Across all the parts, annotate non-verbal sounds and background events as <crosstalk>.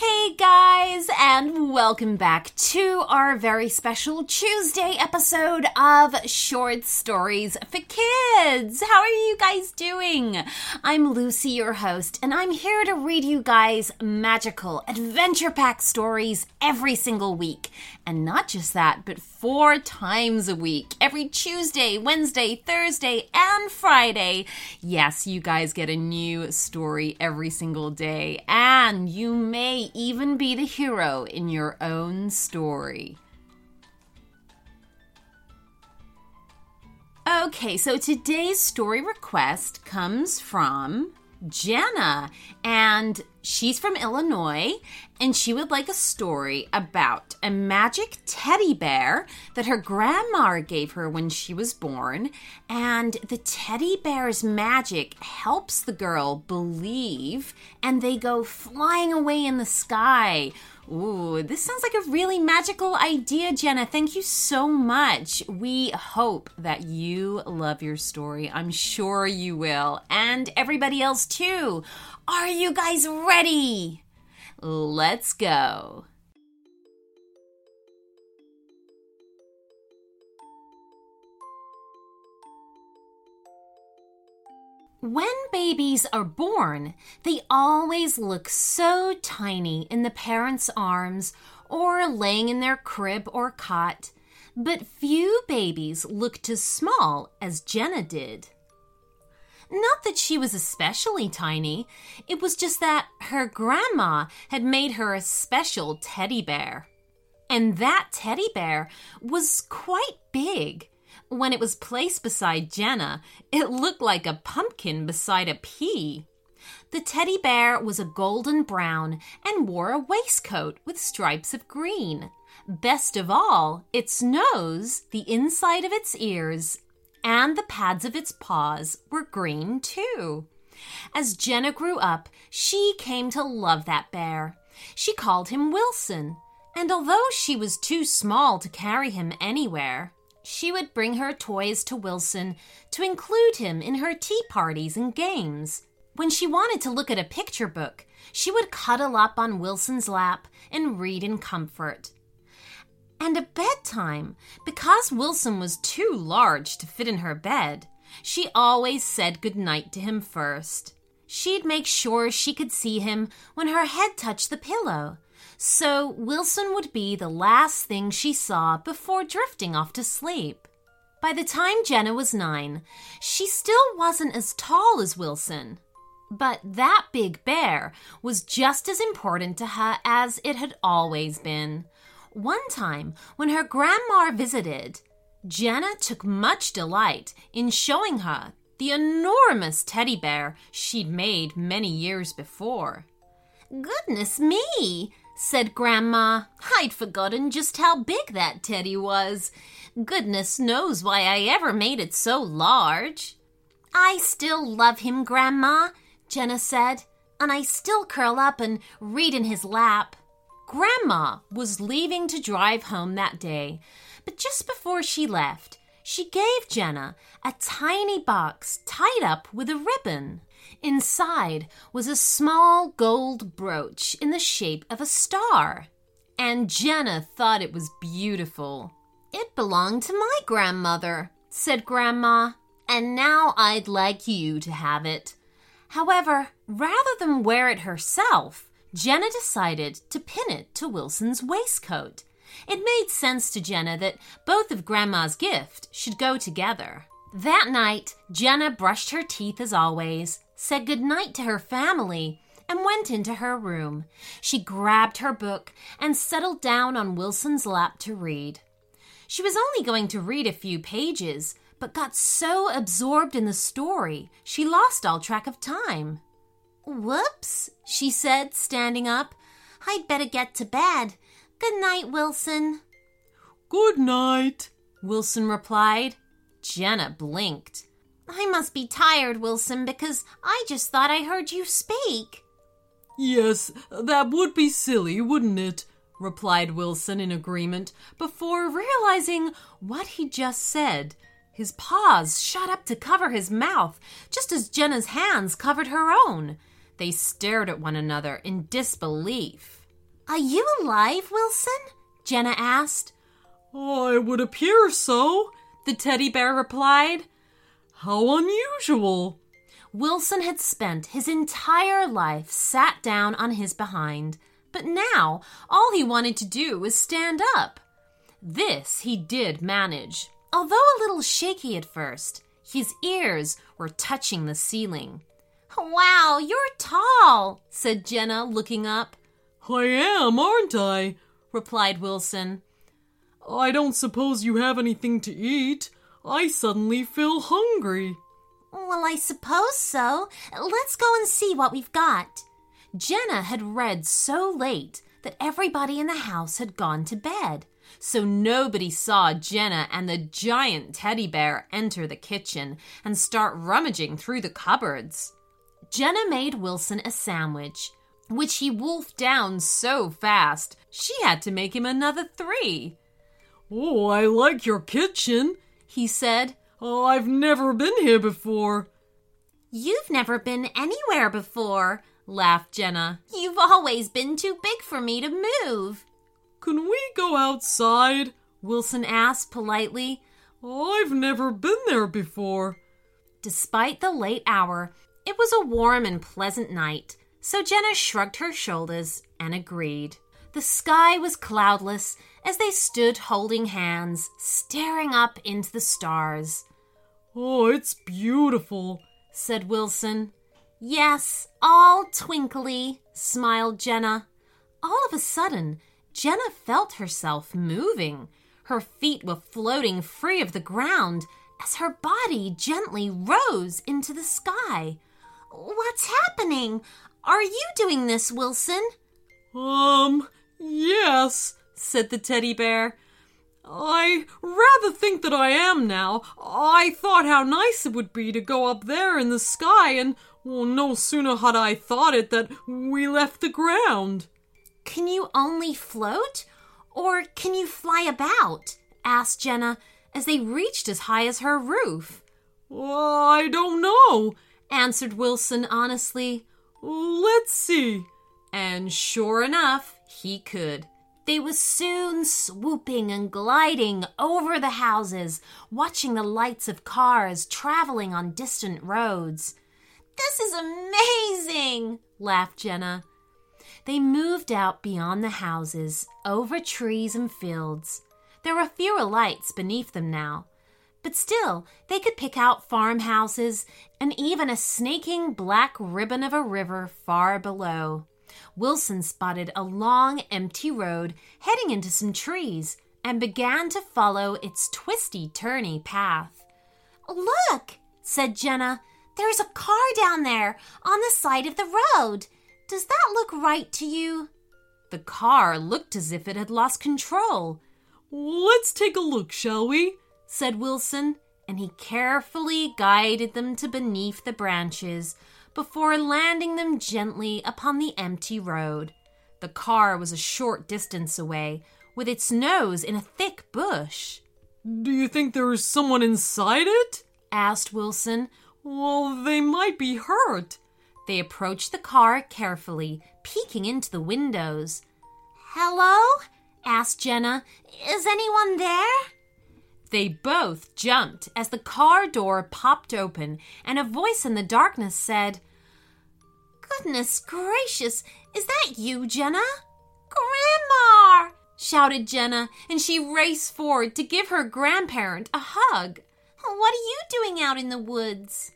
Hey guys, and welcome back to our very special Tuesday episode of Short Stories for Kids. How are you guys doing? I'm Lucy, your host, and I'm here to read you guys magical adventure pack stories every single week. And not just that, but four times a week. Every Tuesday, Wednesday, Thursday, and Friday. Yes, you guys get a new story every single day. And you may even be the hero in your own story. Okay, so today's story request comes from Jenna, and she's from Illinois, and she would like a story about a magic teddy bear that her grandma gave her when she was born. And the teddy bear's magic helps the girl believe, and they go flying away in the sky. Ooh, this sounds like a really magical idea, Jenna. Thank you so much. We hope that you love your story. I'm sure you will. And everybody else, too. Are you guys ready? Let's go. When babies are born, they always look so tiny in the parents' arms or laying in their crib or cot, but few babies looked as small as Jenna did. Not that she was especially tiny, it was just that her grandma had made her a special teddy bear. And that teddy bear was quite big. When it was placed beside Jenna, it looked like a pumpkin beside a pea. The teddy bear was a golden brown and wore a waistcoat with stripes of green. Best of all, its nose, the inside of its ears, and the pads of its paws were green too. As Jenna grew up, she came to love that bear. She called him Wilson, and although she was too small to carry him anywhere, she would bring her toys to Wilson to include him in her tea parties and games. When she wanted to look at a picture book, she would cuddle up on Wilson's lap and read in comfort. And at bedtime, because Wilson was too large to fit in her bed, she always said good night to him first. She'd make sure she could see him when her head touched the pillow, so Wilson would be the last thing she saw before drifting off to sleep. By the time Jenna was nine, she still wasn't as tall as Wilson. But that big bear was just as important to her as it had always been. One time, when her grandma visited, Jenna took much delight in showing her the enormous teddy bear she'd made many years before. Goodness me, said Grandma. I'd forgotten just how big that teddy was. Goodness knows why I ever made it so large. I still love him, Grandma, Jenna said, and I still curl up and read in his lap. Grandma was leaving to drive home that day, but just before she left, she gave Jenna a tiny box tied up with a ribbon. Inside was a small gold brooch in the shape of a star, and Jenna thought it was beautiful. It belonged to my grandmother, said Grandma, and now I'd like you to have it. However, rather than wear it herself, Jenna decided to pin it to Wilson's waistcoat. It made sense to Jenna that both of Grandma's gift should go together. That night, Jenna brushed her teeth as always, said good night to her family, and went into her room. She grabbed her book and settled down on Wilson's lap to read. She was only going to read a few pages, but got so absorbed in the story she lost all track of time. Whoops, she said, standing up. I'd better get to bed. Good night, Wilson. Good night, Wilson replied. Jenna blinked. I must be tired, Wilson, because I just thought I heard you speak. Yes, that would be silly, wouldn't it? replied Wilson in agreement before realizing what he just said. His paws shot up to cover his mouth, just as Jenna's hands covered her own. They stared at one another in disbelief. Are you alive, Wilson? Jenna asked. Oh, it would appear so, the teddy bear replied. How unusual. Wilson had spent his entire life sat down on his behind, but now all he wanted to do was stand up. This he did manage, although a little shaky at first. His ears were touching the ceiling. Wow, you're tall, said Jenna, looking up. I am, aren't I? replied Wilson. I don't suppose you have anything to eat. I suddenly feel hungry. Well, I suppose so. Let's go and see what we've got. Jenna had read so late that everybody in the house had gone to bed, so nobody saw Jenna and the giant teddy bear enter the kitchen and start rummaging through the cupboards. Jenna made Wilson a sandwich, which he wolfed down so fast she had to make him another three. Oh, I like your kitchen, he said. Oh, I've never been here before. You've never been anywhere before, laughed Jenna. You've always been too big for me to move. Can we go outside? Wilson asked politely. Oh, I've never been there before. Despite the late hour, it was a warm and pleasant night, so Jenna shrugged her shoulders and agreed. The sky was cloudless as they stood holding hands, staring up into the stars. Oh, it's beautiful, said Wilson. Yes, all twinkly, smiled Jenna. All of a sudden, Jenna felt herself moving. Her feet were floating free of the ground as her body gently rose into the sky. What's happening? Are you doing this, Wilson? Um, yes, said the teddy bear. I rather think that I am now. I thought how nice it would be to go up there in the sky, and well, no sooner had I thought it that we left the ground. Can you only float? Or can you fly about? asked Jenna as they reached as high as her roof. Oh, I don't know, answered Wilson honestly. Let's see. And sure enough, he could. They were soon swooping and gliding over the houses, watching the lights of cars traveling on distant roads. This is amazing, laughed Jenna. They moved out beyond the houses, over trees and fields. There were fewer lights beneath them now, but still they could pick out farmhouses and even a snaking black ribbon of a river far below. Wilson spotted a long, empty road heading into some trees and began to follow its twisty, turny path. Look, said Jenna, there's a car down there on the side of the road. Does that look right to you? The car looked as if it had lost control. Let's take a look, shall we? said Wilson, and he carefully guided them to beneath the branches before landing them gently upon the empty road. The car was a short distance away, with its nose in a thick bush. Do you think there is someone inside it? asked Wilson. Well, they might be hurt. They approached the car carefully, peeking into the windows. Hello? asked Jenna. Is anyone there? They both jumped as the car door popped open and a voice in the darkness said, Goodness gracious, is that you, Jenna? Grandma! shouted Jenna, and she raced forward to give her grandparent a hug. What are you doing out in the woods?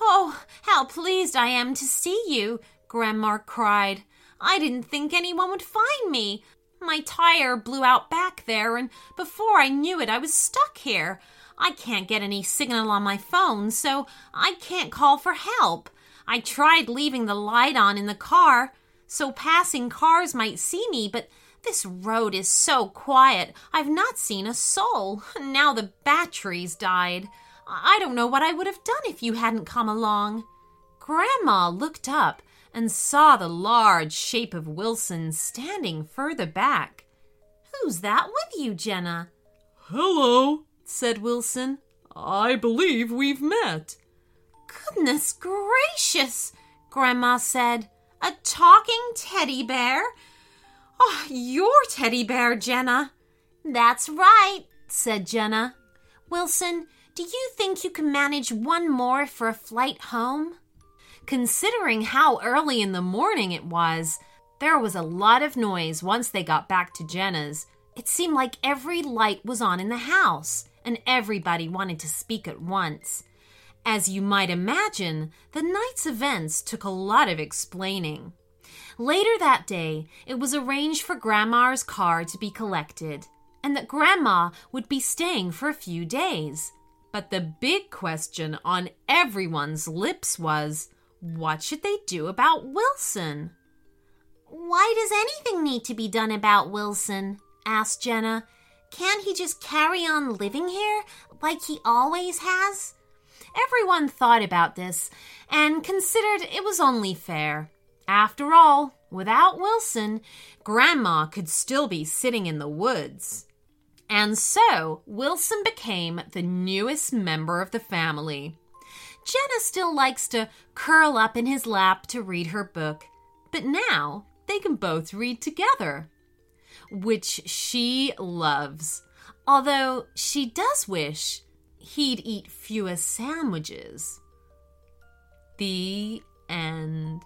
Oh, how pleased I am to see you, Grandma cried. I didn't think anyone would find me. My tire blew out back there, and before I knew it, I was stuck here. I can't get any signal on my phone, so I can't call for help. I tried leaving the light on in the car so passing cars might see me, but this road is so quiet, I've not seen a soul. <laughs> Now the battery's died. I don't know what I would have done if you hadn't come along. Grandma looked up and saw the large shape of Wilson standing further back. Who's that with you, Jenna? Hello, said Wilson. I believe we've met. Goodness gracious, Grandma said. A talking teddy bear? Oh, your teddy bear, Jenna. That's right, said Jenna. Wilson, do you think you can manage one more for a flight home? Considering how early in the morning it was, there was a lot of noise once they got back to Jenna's. It seemed like every light was on in the house, and everybody wanted to speak at once. As you might imagine, the night's events took a lot of explaining. Later that day, it was arranged for Grandma's car to be collected, and that Grandma would be staying for a few days. But the big question on everyone's lips was what should they do about Wilson? Why does anything need to be done about Wilson? asked Jenna. Can't he just carry on living here like he always has? Everyone thought about this and considered it was only fair. After all, without Wilson, Grandma could still be sitting in the woods. And so Wilson became the newest member of the family. Jenna still likes to curl up in his lap to read her book, but now they can both read together, which she loves, although she does wish he'd eat fewer sandwiches. The end.